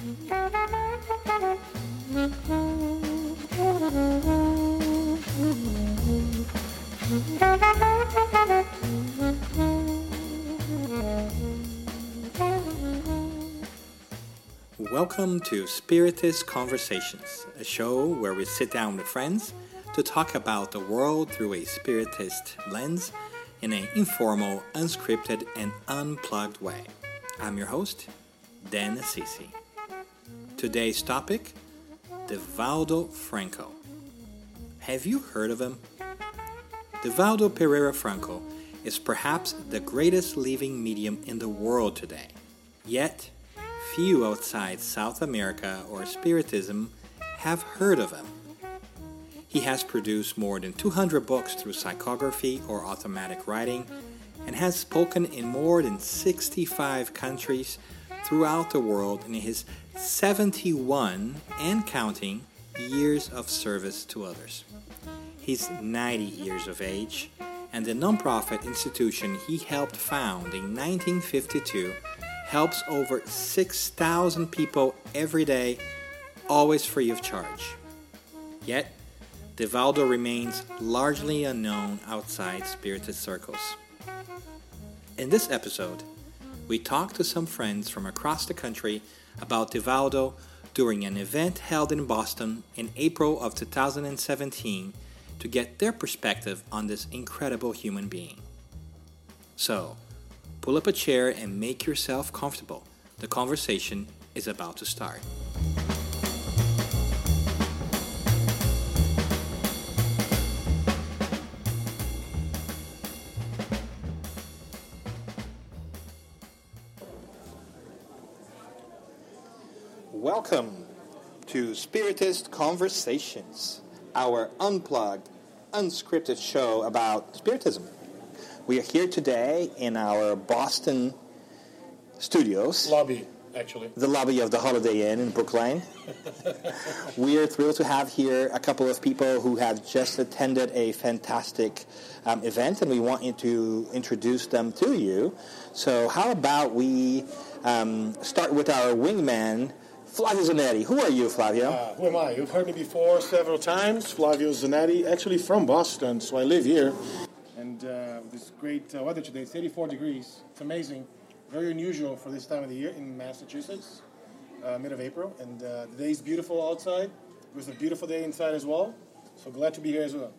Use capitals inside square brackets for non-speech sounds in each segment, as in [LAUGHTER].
Welcome to Spiritist Conversations, a show where we sit down with friends to talk about the world through a Spiritist lens in an informal, unscripted, and unplugged way. I'm your host, Dan Assisi. Today's topic Divaldo Franco. Have you heard of him? Divaldo Pereira Franco is perhaps the greatest living medium in the world today. Yet, few outside South America or Spiritism have heard of him. He has produced more than 200 books through psychography or automatic writing and has spoken in more than 65 countries throughout the world in his 71 and counting years of service to others. He's 90 years of age, and the nonprofit institution he helped found in 1952 helps over 6,000 people every day, always free of charge. Yet, Divaldo remains largely unknown outside Spiritist circles. In this episode, we talked to some friends from across the country about Divaldo during an event held in Boston in April of 2017 to get their perspective on this incredible human being. So, Pull up a chair and make yourself comfortable. The conversation is about to start. Welcome to Spiritist Conversations, our unplugged, unscripted show about Spiritism. We are here today in our Boston studios. Lobby, actually. The lobby of the Holiday Inn in Brookline. [LAUGHS] we are thrilled to have here a couple of people who have just attended a fantastic um, event, and we want you to introduce them to you. So, how about we um, start with our wingman, Flavio Zanetti. Who are you, Flavio? Uh, who am I? You've heard me before several times. Flavio Zanetti, actually from Boston, so I live here and uh, this great uh, weather today. It's 84 degrees. It's amazing. Very unusual for this time of the year in Massachusetts, uh, mid of April. And uh, the day is beautiful outside. It was a beautiful day inside as well. So glad to be here as well.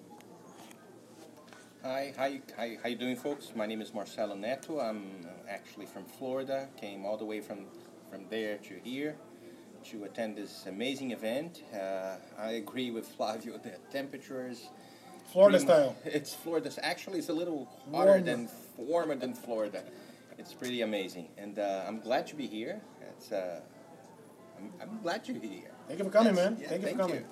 Hi, hi, you, how, how you doing, folks? My name is Marcelo Neto. I'm actually from Florida. Came all the way from from there to here to attend this amazing event. Uh, I agree with Flavio. The temperatures Florida style. [LAUGHS] It's Florida. Actually, it's a little hotter warmer. than warmer than Florida. It's pretty amazing, and uh, I'm glad to be here. It's uh, I'm, I'm, glad you're here. Thank you for coming, man. Yeah, thank you thank for coming. You.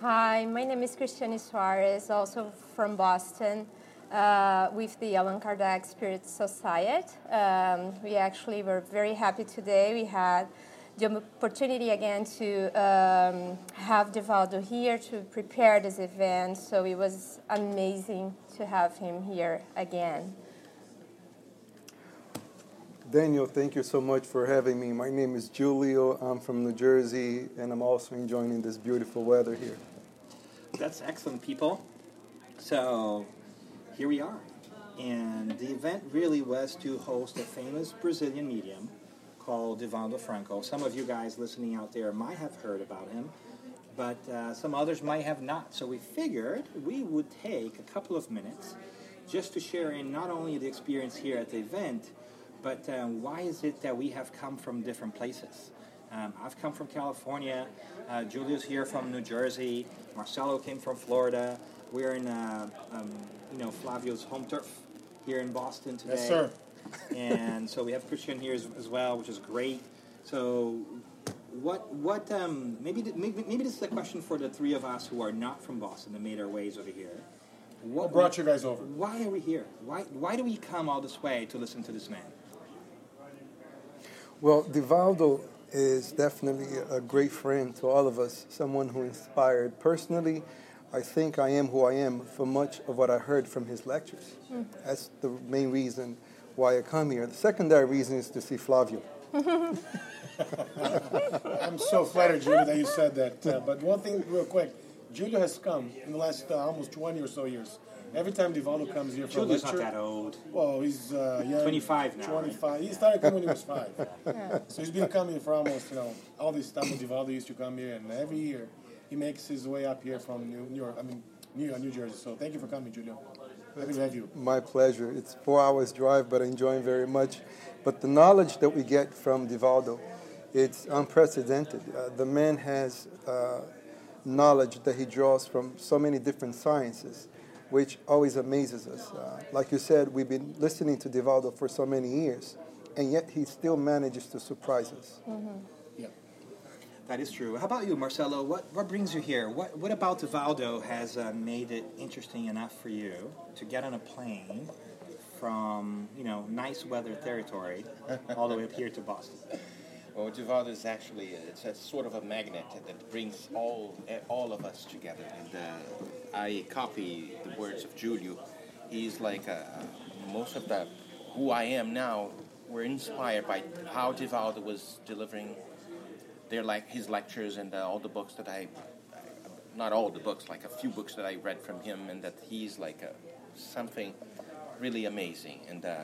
Hi, my name is Cristiane Suarez, also from Boston. Uh, with the Allan Kardec Spirit Society. Um, we actually were very happy today. We had the opportunity again to um, have Divaldo here to prepare this event. So it was amazing to have him here again. Daniel, thank you so much for having me. My name is Julio. I'm from New Jersey, and I'm also enjoying this beautiful weather here. That's excellent, people. So here we are. And the event really was to host a famous Brazilian medium called Divaldo Franco. Some of you guys listening out there might have heard about him, but uh, some others might have not. So we figured we would take a couple of minutes just to share in not only the experience here at the event, but uh, why is it that we have come from different places? Um, I've come from California. Uh, here from New Jersey. Marcelo came from Florida. We're in, uh, um, you know, Flavio's home turf here in Boston today. Yes, sir and so we have Cristiane here as, as, well, which is great. So, what what um, maybe, maybe maybe this is a question for the three of us who are not from Boston that made our ways over here. What, what brought you guys over? Why are we here? Why why do we come all this way to listen to this man? Well, Divaldo is definitely a great friend to all of us, someone who inspired personally. I think I am who I am for much of what I heard from his lectures. Mm. That's the main reason why I come here. The secondary reason is to see Flavio. [LAUGHS] I'm so flattered, Julio, that you said that. Uh, but one thing, real quick, Julio has come in the last uh, almost 20 or so years. Every time Divaldo comes here for Julio's a lecture, not that old. well, he's uh, young, 25 now, 25. He started coming when he was [LAUGHS] five. So he's been coming for almost, you know, all this stuff. Divaldo used to come here, and every year he makes his way up here from New, New York. I mean, New York, New Jersey. So thank you for coming, Julio. Happy to have you. My pleasure. It's four hours drive, but I enjoy it very much. But the knowledge that we get from Divaldo, it's unprecedented. Uh, the man has uh, knowledge that he draws from so many different sciences, which always amazes us. Uh, like you said, we've been listening to Divaldo for so many years, and yet he still manages to surprise us. Yeah. That is true. How about you, Marcelo? What what brings you here? What what about Divaldo has uh, made it interesting enough for you to get on a plane from you know nice weather territory all the way up here to Boston? Well, Divaldo is actually it's a sort of a magnet that brings all all of us together. And uh, I copy the words of Julio. He's like uh, most of the who I am now were inspired by how Divaldo was delivering their like his lectures and uh, all the books that I not all the books like a few books that I read from him and that he's like a, something really amazing and. Uh,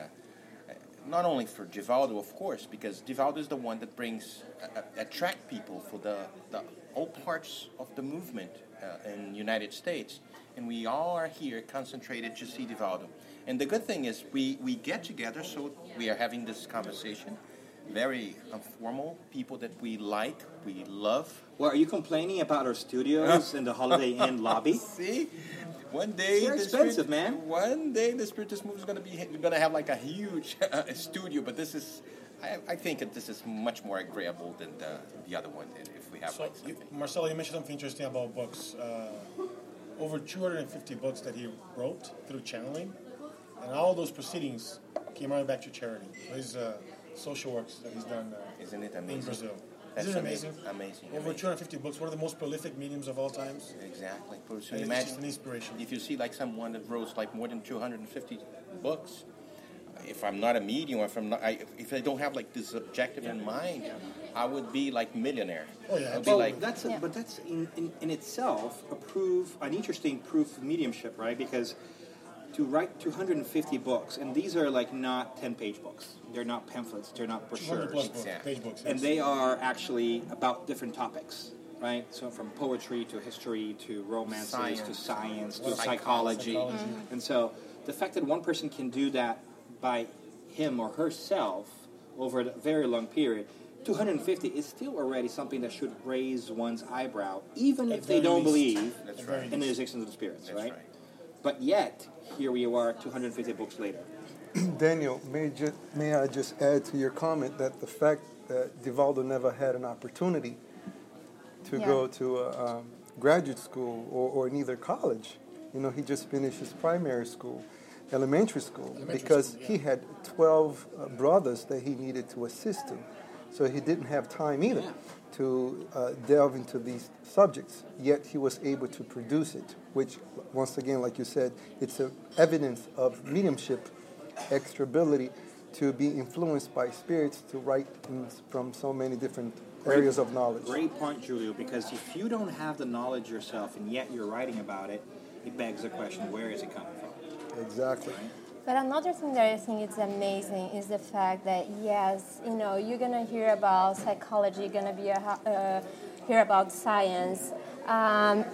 not only for Divaldo, of course, because Divaldo is the one that brings uh, attract people for the, the all parts of the movement uh, in United States, and we all are here concentrated to see Divaldo. And the good thing is we, we get together, so we are having this conversation, very informal, people that we like, we love. Well, are you complaining about our studios [LAUGHS] in the Holiday Inn lobby? [LAUGHS] See, one day They're the expensive, Spirit- man. One day the Spiritus Move is going to be going to have like a huge [LAUGHS] uh, studio, but this is, I, I think that this is much more agreeable than the, the other one. If we have So, like you. Marcelo, you mentioned something interesting about books. Uh, over 250 books that he wrote through channeling, and all those proceedings came right back to charity. His uh, social works that he's done uh, Isn't it in amazing? Brazil. That's Isn't it amazing? amazing. Amazing. Over amazing. 250 books, one of the most prolific mediums of all times. Exactly. So And it's just imagine an inspiration. if you see like someone that wrote like more than 250 books. If I'm not a medium, if I'm not, I, if I don't have like this objective in mind, I would be like millionaire. Oh, yeah, I'd be Well, like, that's Yeah. but that's in, in, in itself a proof, an interesting proof of mediumship, right? Because to write 250 books, and these are like not 10 page books. They're not pamphlets. They're not 200 plus brochures. books, Exactly. page books. And they are actually about different topics, right? So from poetry to history to romances to Science. science to Well, psychology. psychology. And so the fact that one person can do that by him or herself over a very long period, 250 is still already something that should raise one's eyebrow, even if they don't least. believe That's At very right. in the existence of the spirits, right? right. But yet, here we are 250 books later. [CLEARS THROAT] Daniel, may, ju- may I just add to your comment that the fact that Divaldo never had an opportunity to Yeah. go to a um, graduate school or, or neither college, you know, he just finished his primary school, elementary school, Elementary because school, he had 12 uh, brothers that he needed to assist him. So he didn't have time either Yeah. to uh, delve into these subjects, yet he was able to produce it, which, once again, like you said, it's a evidence of mediumship, extra ability to be influenced by spirits to write from so many different areas of knowledge. Great point, Julio, because if you don't have the knowledge yourself and yet you're writing about it, it begs the question where is it coming from? Exactly. But another thing that I think is amazing is the fact that yes, you know, you're gonna hear about psychology, you're gonna be a, uh, hear about science, um,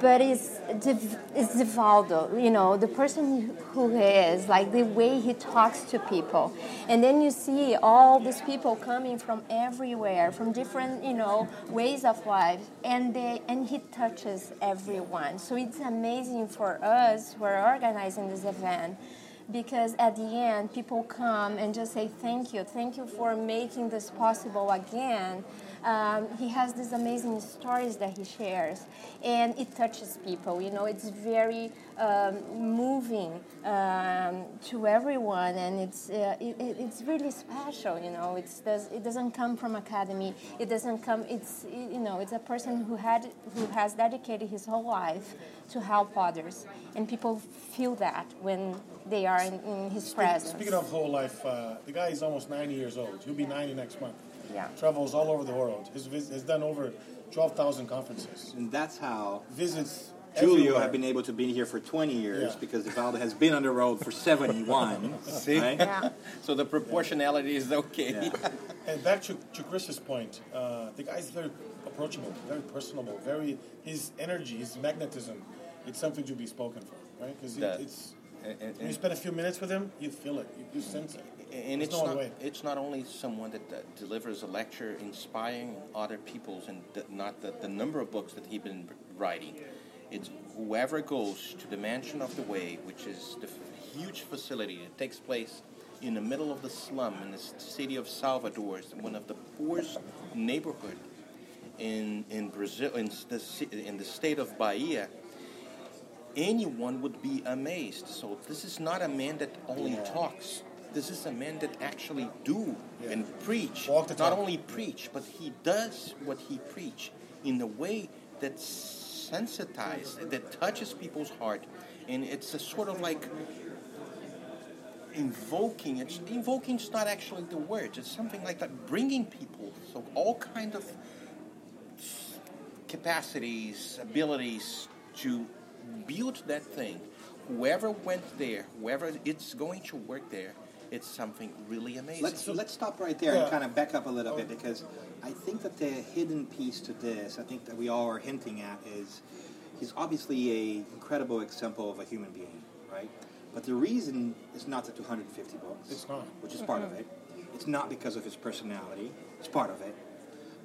but it's it's Divaldo, you know, the person who he is, like the way he talks to people, and then you see all these people coming from everywhere, from different, you know, ways of life, and they and he touches everyone. So it's amazing for us who are organizing this event because at the end people come and just say thank you. Thank you for making this possible again um, he has these amazing stories that he shares and it touches people you know it's very um, moving um, to everyone and it's uh, it, it- it's really special you know it's does it doesn't come from academy it doesn't come it's you know it's a person who had who has dedicated his whole life to help others and people feel that when they are in, in his presence Speaking of whole life, uh, the guy is almost 90 years old. He'll be 90 next month. Yeah. Travels all over the world. He's, vis- has done over 12,000 conferences. And that's how Visits Julio everywhere. have been able to be here for 20 years Yeah. because Divaldo has been on the road for 71. [LAUGHS] See? right? Yeah. So the proportionality is okay. Yeah. [LAUGHS] And back to, to Chris's point, uh, the guy's very approachable, very personable, very his energy, his magnetism. It's something to be spoken for, right? Because That- it's And- and- when you spend a few minutes with him, you feel it, you, you sense it. And There's it's no not, way. it's not only someone that uh, delivers a lecture inspiring other people's and the, not the, the number of books that he's been writing. It's whoever goes to the Mansion of the Way, which is the huge facility that takes place in the middle of the slum in the city of Salvador, it's one of the poorest neighborhood in, in Brazil, in the, in the state of Bahia, anyone would be amazed. So this is not a man that only talks. This is a man that actually do and preach. Not only preach, but he does what he preach in a way that sensitizes, that touches people's heart, and it's a sort of like invoking. It's invoking is not actually the word. It's something like that, bringing people. So all kind of capacities, abilities to build that thing. Whoever went there, whoever it's going to work there, it's something really amazing. Let's let's stop right there Yeah. and kind of back up a little bit oh. because I think that the hidden piece to this, I think that we all are hinting at, is he's obviously a incredible example of a human being, right? But the reason is not the 250 books, It's not. which is part of mm-hmm. it. It's not because of his personality. It's part of it.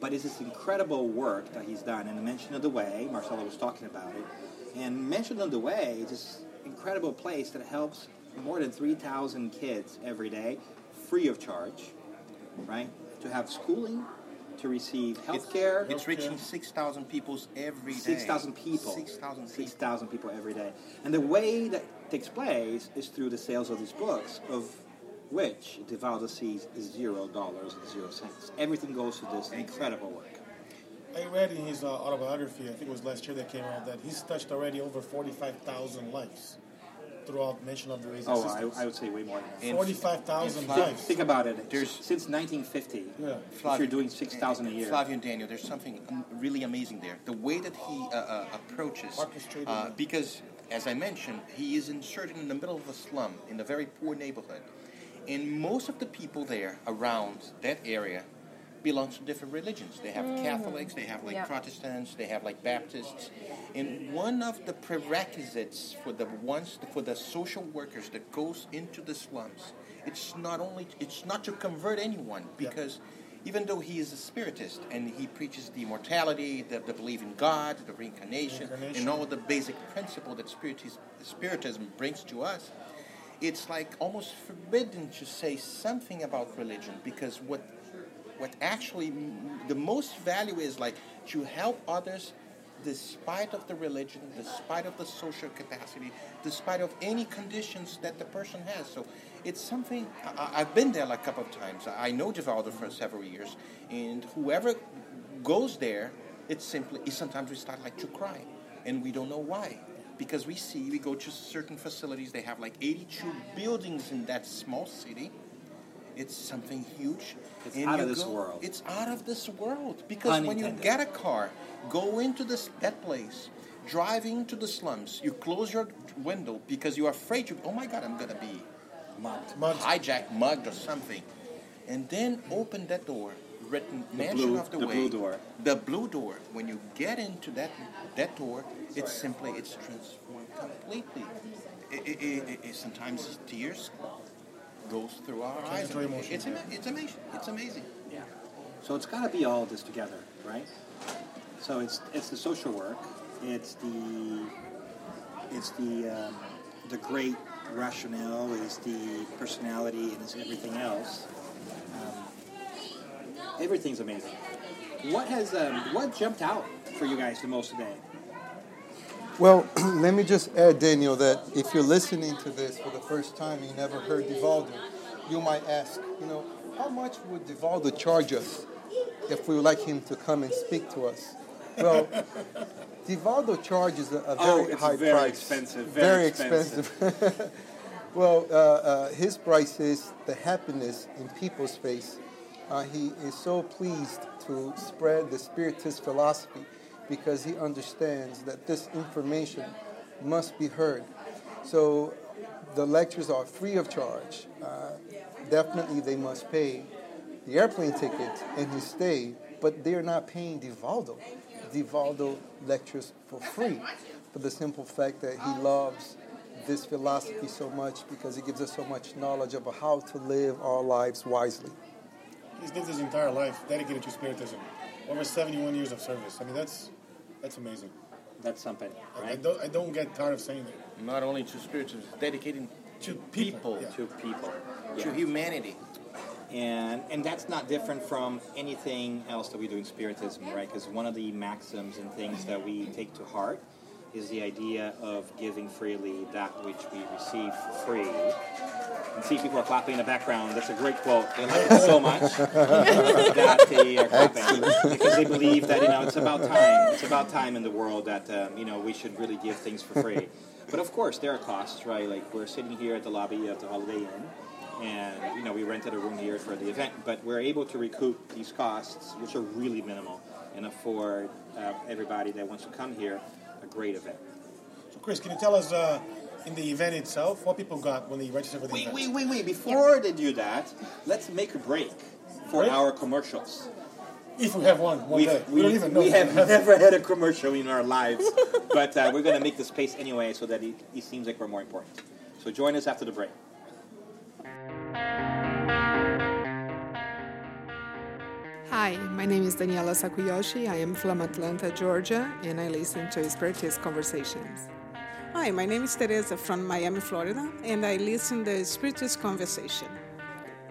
But it's this incredible work that he's done. And the Mansion of the Way, Marcelo was talking about it. And Mansion of the Way is this incredible place that helps more than 3,000 kids every day, free of charge, right? To have schooling, to receive health care. It's reaching 6,000 people every day. 6,000 people. 6,000 people. 6,000 people every day. And the way that takes place is through the sales of these books, of which Divaldo sees zero dollars and zero cents. Everything goes to this incredible work. I read in his uh, autobiography, I think it was last year that came out, that he's touched already over 45,000 lives throughout Mansion of the Ways Oh, existence. I, I would say way more than that. 45,000 and lives. Think about it. There's- since 1950, Yeah. if you're doing 6,000 a year. Flavio and Daniel, there's something really amazing there. The way that he uh, uh, approaches, Orchestrated. uh, because as I mentioned, he is inserted in the middle of a slum in a very poor neighborhood, and most of the people there around that area belong to different religions. They have mm-hmm. Catholics, they have like Yeah. Protestants, they have like Baptists, and one of the prerequisites for the ones for the social workers that goes into the slums, it's not only it's not to convert anyone because even though he is a spiritist and he preaches the immortality, the, the belief in God, the reincarnation, Reincarnation. and all the basic principle that spiritism, spiritism brings to us, it's like almost forbidden to say something about religion because what what actually the most value is like to help others despite of the religion despite of the social capacity despite of any conditions that the person has. So it's something I, i've been there like a couple of times. I know Divaldo for several years and whoever goes there it's simply sometimes we start like to cry and we don't know why. Because we see we go to certain facilities they have like 82 buildings in that small city it's something huge. It's And out of this go- world. It's out of this world because Pun when you get a car, go into this that place, drive into the slums, you close your window because you're afraid you. Oh my God, I'm gonna be mugged, Mugged. hijacked, mugged, or something, and then open that door. Written Mansion blue- of the, the Way. blue door. The blue door. When you get into that that door, it's simply it's transformed completely. It, it, it, it- it- sometimes tears goes through our eyes. Transitory emotion. It's, ama- it's amazing. It's amazing. Yeah. So it's got to be all of this together, right? So it's it's the social work, it's the it's the um, the great rationale, is the personality, and is everything else. Um, everything's amazing. What has um, what jumped out for you guys the most today? Well, [CLEARS THROAT] let me just add, Daniel, that if you're listening to this for the first time and you never heard Divaldo, you might ask, you know, how much would Divaldo charge us if we would like him to come and speak to us? Well, [LAUGHS] Divaldo charges a, a very Oh, it's high very price. expensive, very expensive. [LAUGHS] well, uh, uh, his price is the happiness in people's face Uh, he is so pleased to spread the Spiritist philosophy because he understands that this information must be heard. So the lectures are free of charge. Uh, definitely, they must pay the airplane ticket and his stay, but they're not paying Divaldo. Divaldo lectures for free for the simple fact that he loves this philosophy so much because it gives us so much knowledge about how to live our lives wisely. He's lived his entire life dedicated to Spiritism. Over 71 years of service. I mean, that's that's amazing. That's something, I, I don't, I don't get tired of saying that. Not only to spirituals, dedicating To people, people, yeah. To people. to humanity. And and that's not different from anything else that we do in Spiritism, right? Because one of the maxims and things that we take to heart is the idea of giving freely that which we receive for free. And see people are clapping in the background. That's a great quote. They like it so much [LAUGHS] that they are clapping because they believe that you know it's about time. It's about time in the world that um, you know we should really give things for free. But of course, there are costs, right? Like we're sitting here at the lobby of the Holiday Inn, and you know we rented a room here for the event, but we're able to recoup these costs, which are really minimal, and afford uh, everybody that wants to come here a great event. So, Chris, can you tell us uh, in the event itself what people got when they registered for the Wait, event? wait, wait, wait! Before they do that, let's make a break for Break? our commercials. If we have one, one We, day. we, don't even know. we if have never had a commercial in our lives, [LAUGHS] but uh, we're going to make the space anyway so that it, it seems like we're more important. So join us after the break. Hi, my name is Daniela Sakuyoshi. I am from Atlanta, Georgia, and I listen to Spiritist Conversations. Hi, my name is Teresa from Miami, Florida, and I listen to Spiritist Conversation.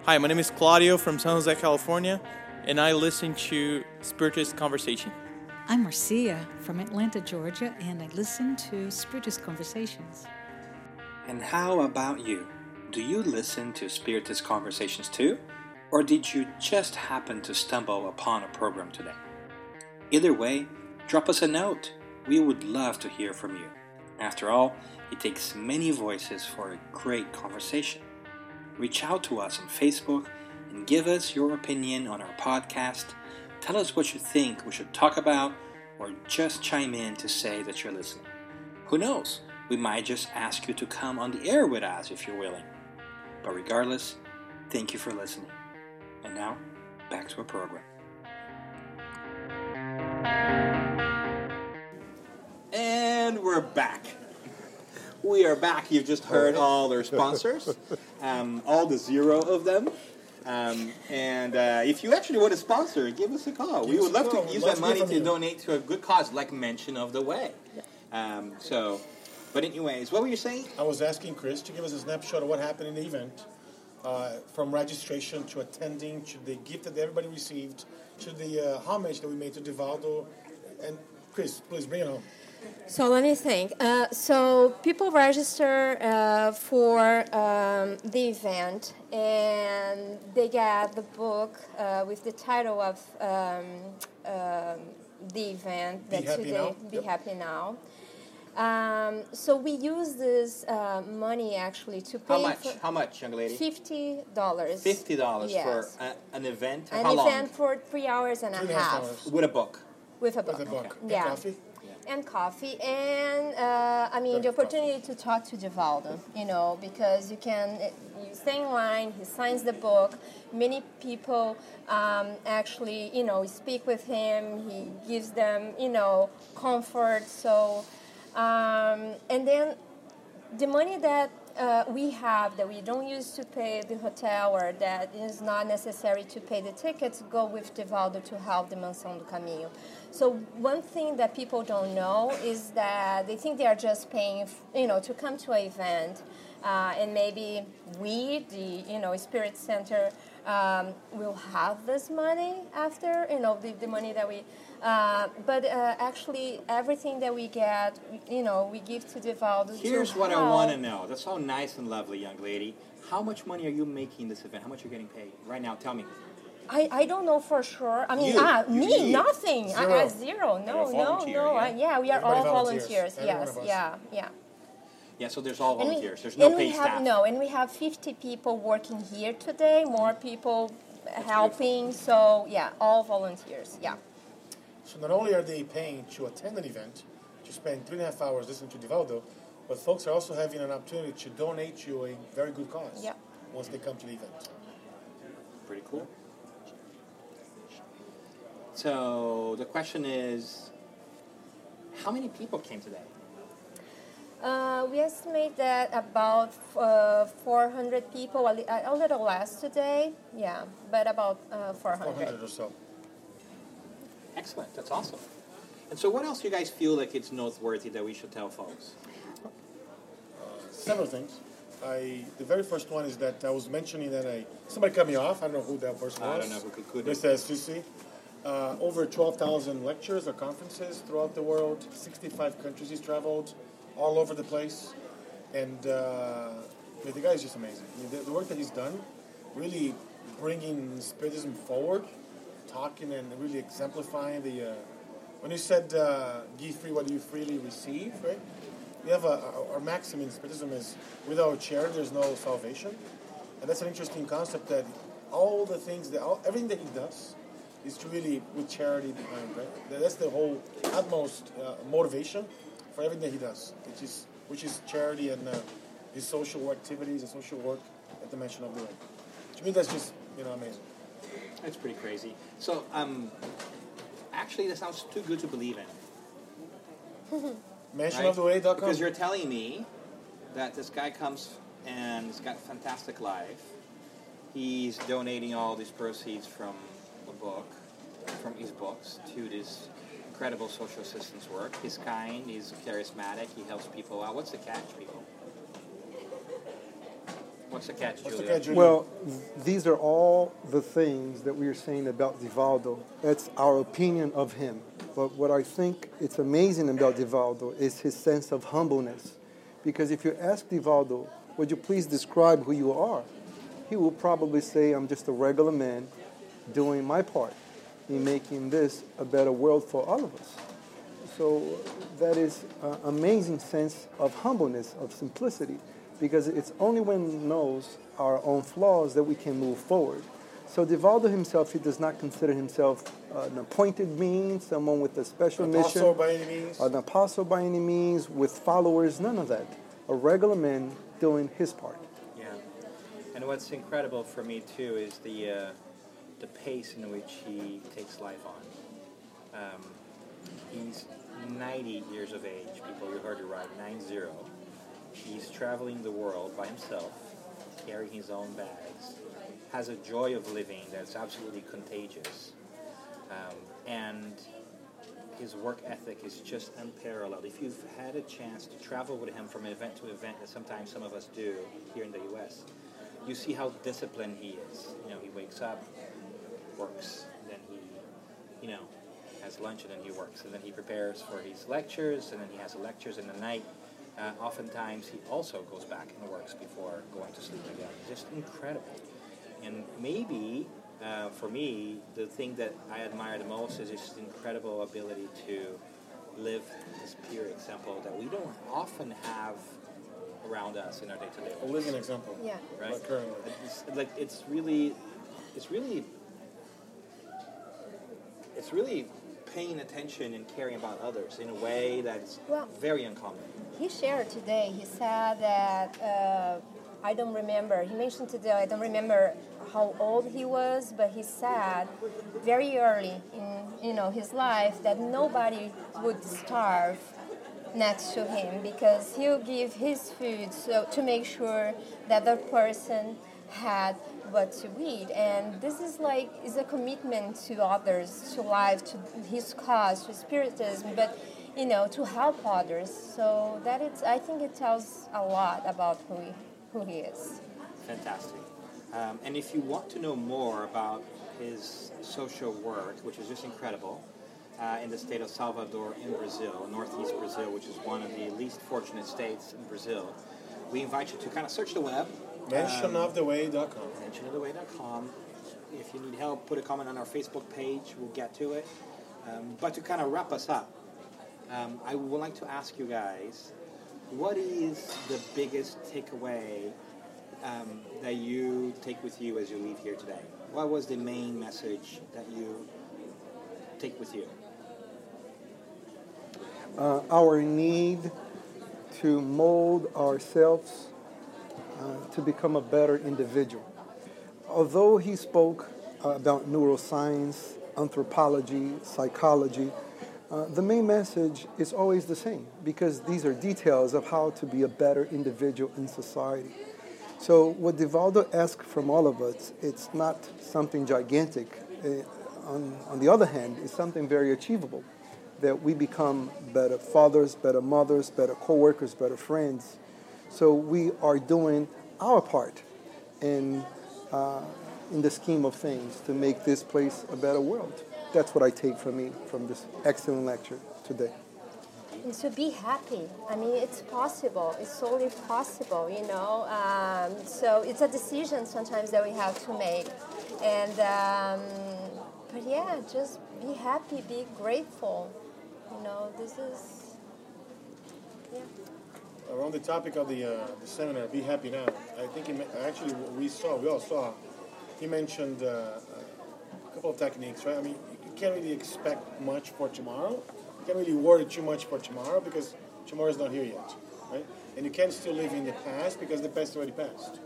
Hi, my name is Claudio from San Jose, California, and I listen to Spiritist Conversation. I'm Marcia from Atlanta, Georgia, and I listen to Spiritist Conversations. And how about you? Do you listen to Spiritist Conversations too? Or did you just happen to stumble upon a program today? Either way, drop us a note. We would love to hear from you. After all, it takes many voices for a great conversation. Reach out to us on Facebook and give us your opinion on our podcast. Tell us what you think we should talk about, or just chime in to say that you're listening. Who knows? We might just ask you to come on the air with us if you're willing. But regardless, thank you for listening. And now, back to our program. And we're back. We are back. You've just heard all our sponsors, [LAUGHS] um, all the zero of them. Um, and uh, if you actually want to sponsor, give us a call. we Give us would love call. to We'd use love that money to you. donate to a good cause, like Mansion of the Way. Um, so, but anyways, what were you saying? I was asking Chris to give us a snapshot of what happened in the event, uh, from registration to attending, to the gift that everybody received, to the uh, homage that we made to Divaldo. And Chris, please bring it home. So let me think. Uh, so people register uh, for um, the event, and they get the book uh, with the title of um, um, the event. That today, Now? Be Yep. happy now. Um, so we use this uh, money actually to pay How much? for How much, young lady? fifty dollars. Fifty dollars Yes. for a, an event. An How long? event for three hours and Three a and half half hours. With a book. with a book. With a book. And Yeah. coffee? and coffee and uh, I mean the Good coffee. opportunity to talk to Divaldo, you know, because you can you stay in line. He signs the book. Many people um, actually, you know, speak with him. He gives them, you know, comfort. So, um, and then the money that uh, we have that we don't use to pay the hotel or that is not necessary to pay the tickets go with Divaldo to help the Mansão do Caminho. So one thing that people don't know is that they think they are just paying, you know, to come to an event, uh, and maybe we, the you know Spirit Center, um, will have this money after, you know, the, the money that we. Uh, but uh, actually, everything that we get, you know, we give to the Divaldo. Here's to what I want to know. That's so nice and lovely, young lady. How much money are you making this event? How much are you getting paid right now? Tell me. I, I don't know for sure. I mean, You, ah, you, me, you. nothing. I, Zero. I, zero. No, no, no. yeah? I- yeah, we are Everybody all volunteers. volunteers. Yes, one of us. yeah, yeah. Yeah, so there's all And we- volunteers. There's no and we paid have, staff. No, and we have 50 people working here today. More people helping. So yeah, all volunteers. Yeah. So not only are they paying to attend an event, to spend three and a half hours listening to Divaldo, but folks are also having an opportunity to donate to a very good cause Yeah. once they come to the event. Pretty cool. So the question is, how many people came today? Uh, we estimate that about uh, 400 people, a, li- a little less today, yeah, but about uh, 400. 400 or so. Excellent. That's awesome. And so, what else do you guys feel like it's noteworthy that we should tell folks? Several things. I the very first one is that I was mentioning that I somebody cut me off. I don't know who that person was. I don't know who could- could- Mr. Assisi. Uh, over 12,000 lectures or conferences throughout the world. 65 countries he's traveled, all over the place, and uh, the guy is just amazing. I mean, the, the work that he's done, really bringing spiritism forward, talking and really exemplifying the. Uh, when you said uh, "give free what you freely receive," right? We have a, our maxim in Spiritism is without charity there's no salvation, and that's an interesting concept. That all the things that all, everything that he does is really with charity behind. Right? That's the whole utmost uh, motivation for everything he does, which is which is charity and uh, his social activities and social work at the mansion of the way. To me, that's just you know amazing. That's pretty crazy. So, um, actually, that sounds too good to believe in. [LAUGHS] Mentionoftheway.com. Because you're telling me that this guy comes and he's got a fantastic life. He's donating all these proceeds from the book, from his books, to this incredible social assistance work. He's kind, he's charismatic, he helps people out. What's the catch, people? What's the catch, What's the catch, Julio? Well, th- these are all the things that we are saying about Divaldo. That's our opinion of him. But what I think it's amazing about Divaldo is his sense of humbleness. Because if you ask Divaldo, would you please describe who you are? He will probably say, I'm just a regular man doing my part in making this a better world for all of us. So that is an amazing sense of humbleness, of simplicity, because it's only when we knows our own flaws that we can move forward. So Divaldo himself, he does not consider himself uh, an appointed being, someone with a special Apostle mission, by any means. an apostle by any means, with followers, none of that. A regular man doing his part. Yeah, and what's incredible for me too is the uh, the pace in which he takes life on. Um, he's 90 years of age. People, you heard it right, nine zero. He's traveling the world by himself, carrying his own bags. Has a joy of living that's absolutely contagious, um, and his work ethic is just unparalleled. If you've had a chance to travel with him from event to event, as sometimes some of us do here in the U.S., you see how disciplined he is. You know, he wakes up, works, then he, you know, has lunch and then he works, and then he prepares for his lectures, and then he has lectures in the night. Uh, oftentimes, he also goes back and works before going to sleep again. Just incredible. And maybe uh, for me, the thing that I admire the most is his incredible ability to live this pure example that we don't often have around us in our day-to-day A lives. living example. Yeah. Right? Like currently. It's, like it's really, it's really, it's really paying attention and caring about others in a way that's Well- very uncommon. He shared today, he said that, uh, I don't remember, he mentioned today, I don't remember how old he was, but he said very early in you know his life that nobody would starve next to him because he'll give his food so to make sure that the person had what to eat and this is like is a commitment to others to life to his cause to spiritism but you know to help others. So that it's i think it tells a lot about who he, who he is. Fantastic. Um, and if you want to know more about his social work, which is just incredible, uh, in the state of Salvador in Brazil, northeast Brazil, which is one of the least fortunate states in Brazil, we invite you to kind of search the web. um, Mentionoftheway.com. mentionoftheway.com. If you need help, put a comment on our Facebook page. We'll get to it. Um, but to kind of wrap us up, um, I would like to ask you guys, what is the biggest takeaway um, that you take with you as you leave here today? What was the main message that you take with you? Uh, our need to mold ourselves uh, to become a better individual. Although he spoke uh, about neuroscience, anthropology, psychology, uh, the main message is always the same because these are details of how to be a better individual in society. So what Divaldo asks from all of us, it's not something gigantic. Uh, on, on the other hand, it's something very achievable, that we become better fathers, better mothers, better co-workers, better friends. So we are doing our part in, uh, in the scheme of things to make this place a better world. That's what I take from me from this excellent lecture today. And so be happy. I mean, it's possible. It's totally possible, you know. Um, so it's a decision sometimes that we have to make. And, um, but yeah, just be happy, be grateful. This is, yeah. Around the topic of the, uh, the seminar, Be Happy Now, I think he, actually we saw, we all saw, he mentioned uh, a couple of techniques, right? I mean, you can't really expect much for tomorrow. You can't really worry too much for tomorrow because tomorrow is not here yet, right? And you can't still live in the past because the past already passed.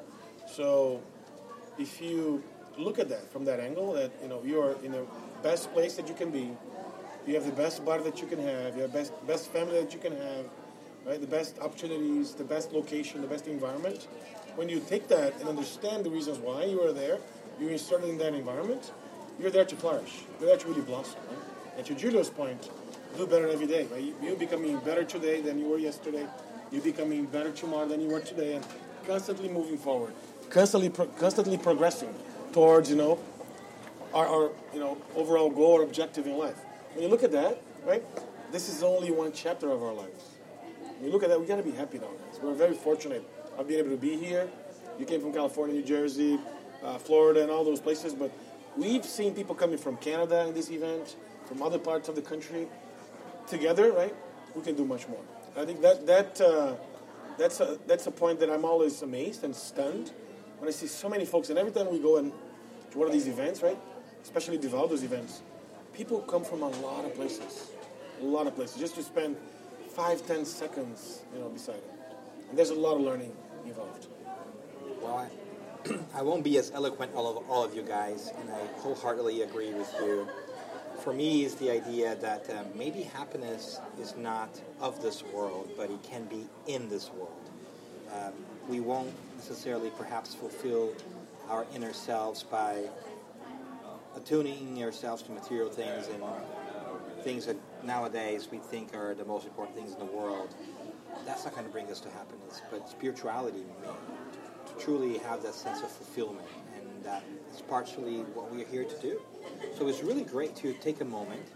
So if you look at that from that angle, that you know you're in the best place that you can be, you have the best body that you can have, you have best best family that you can have, right? The best opportunities, the best location, the best environment. When you take that and understand the reasons why you are there, you're inserted in that environment, you're there to flourish. You're there to really blossom. Right? And to Julio's point, do better every day. Right? You, are becoming better today than you were yesterday. You're becoming better tomorrow than you were today, and constantly moving forward, constantly, pro- constantly progressing towards you know our, our you know overall goal or objective in life. When you look at that, right, this is only one chapter of our lives. When you look at that, we got to be happy nowadays. We're very fortunate of being able to be here. You came from California, New Jersey, uh, Florida, and all those places, but we've seen people coming from Canada in this event, from other parts of the country. Together, right, we can do much more. I think that that uh, that's a that's a point that I'm always amazed and stunned when I see so many folks. And every time we go and to one of these events, right, especially Divaldo's events, people come from a lot of places, a lot of places, just to spend five, ten seconds, you know, beside him. And there's a lot of learning involved. Well, I, [CLEARS THROAT] I won't be as eloquent all of all of you guys, and I wholeheartedly agree with you. For me, is the idea that um, maybe happiness is not of this world, but it can be in this world. Um, we won't necessarily perhaps fulfill our inner selves by attuning ourselves to material things and things that nowadays we think are the most important things in the world. That's not going to bring us to happiness, but spirituality. To, to truly have that sense of fulfillment, and that is partially what we are here to do. So it's really great to take a moment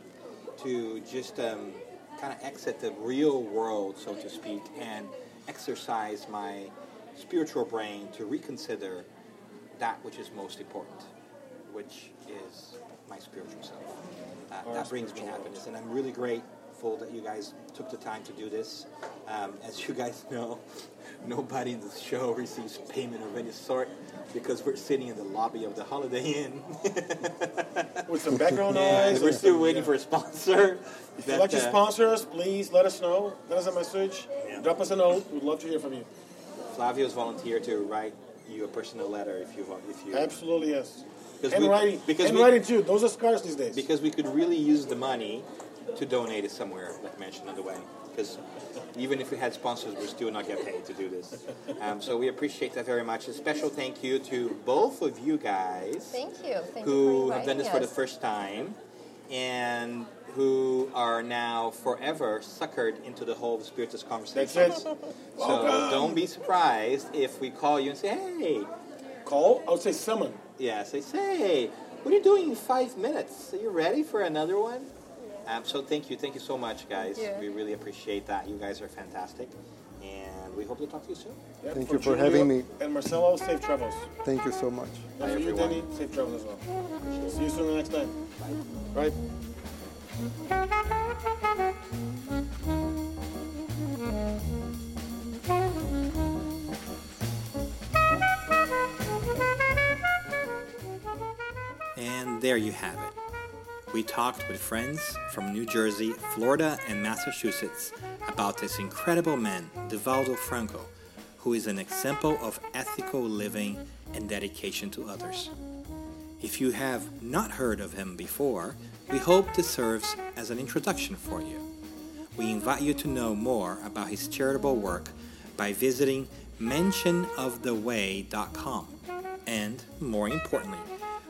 to just um, kind of exit the real world, so to speak, and exercise my spiritual brain to reconsider that which is most important, which is my spiritual self. Uh, that brings me happiness, and I'm really grateful that you guys took the time to do this. Um, as you guys [LAUGHS] know, nobody in the show receives payment of any sort because we're sitting in the lobby of the Holiday Inn [LAUGHS] with some background noise. We're still waiting yeah. for a sponsor. [LAUGHS] If you'd like to uh, sponsor us, please let us know. Send us a message. Yeah. Drop us a note. We'd love to hear from you. Flavio's volunteered to write you a personal letter if you want. If you absolutely yes. And we, writing, because and we, writing too. Those are scarce these days. Because we could really use the money to donate it somewhere, like mentioned on the way. Because even if we had sponsors, we still not get paid to do this. Um, so we appreciate that very much. A special thank you to both of you guys. Thank you. Thank who you have done this us. for the first time, and who are now forever suckered into the whole Spiritist conversation. That's. So don't be surprised if we call you and say, "Hey." Call? I would say summon. Yeah, say, "Say, what are you doing in five minutes? Are you ready for another one?" Um, so thank you, thank you so much, guys. Yeah. We really appreciate that. You guys are fantastic, and we hope to talk to you soon. Yeah, Thank for you for Julio having me. And Marcelo, safe travels. Thank you so much. And for you, everyone. Danny, safe travels as well. See you soon the next time. Bye. Right. There you have it. We talked with friends from New Jersey, Florida, and Massachusetts about this incredible man, Divaldo Franco, who is an example of ethical living and dedication to others. If you have not heard of him before, we hope this serves as an introduction for you. We invite you to know more about his charitable work by visiting mentionoftheway.com. And more importantly,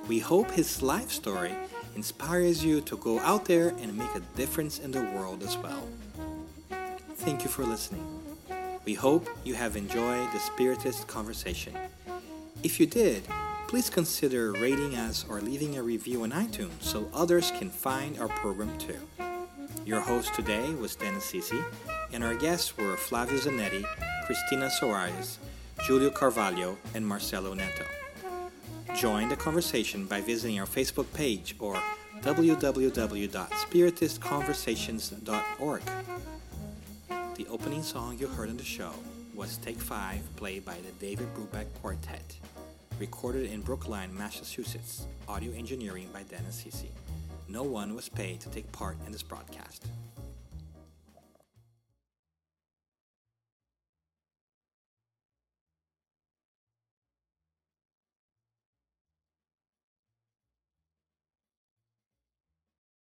we hope his life story inspires you to go out there and make a difference in the world as well. Thank you for listening. We hope you have enjoyed the Spiritist conversation. If you did, please consider rating us or leaving a review on iTunes so others can find our program too. Your host today was Dennis Sisi, and our guests were Flavio Zanetti, Cristina Soares, Julio Carvalho, and Marcelo Neto. Join the conversation by visiting our Facebook page or www.spiritistconversations.org. The opening song you heard on the show was Take Five, played by the David Brubeck Quartet, recorded in Brookline, Massachusetts, audio engineering by Dennis Sisi. No one was paid to take part in this broadcast.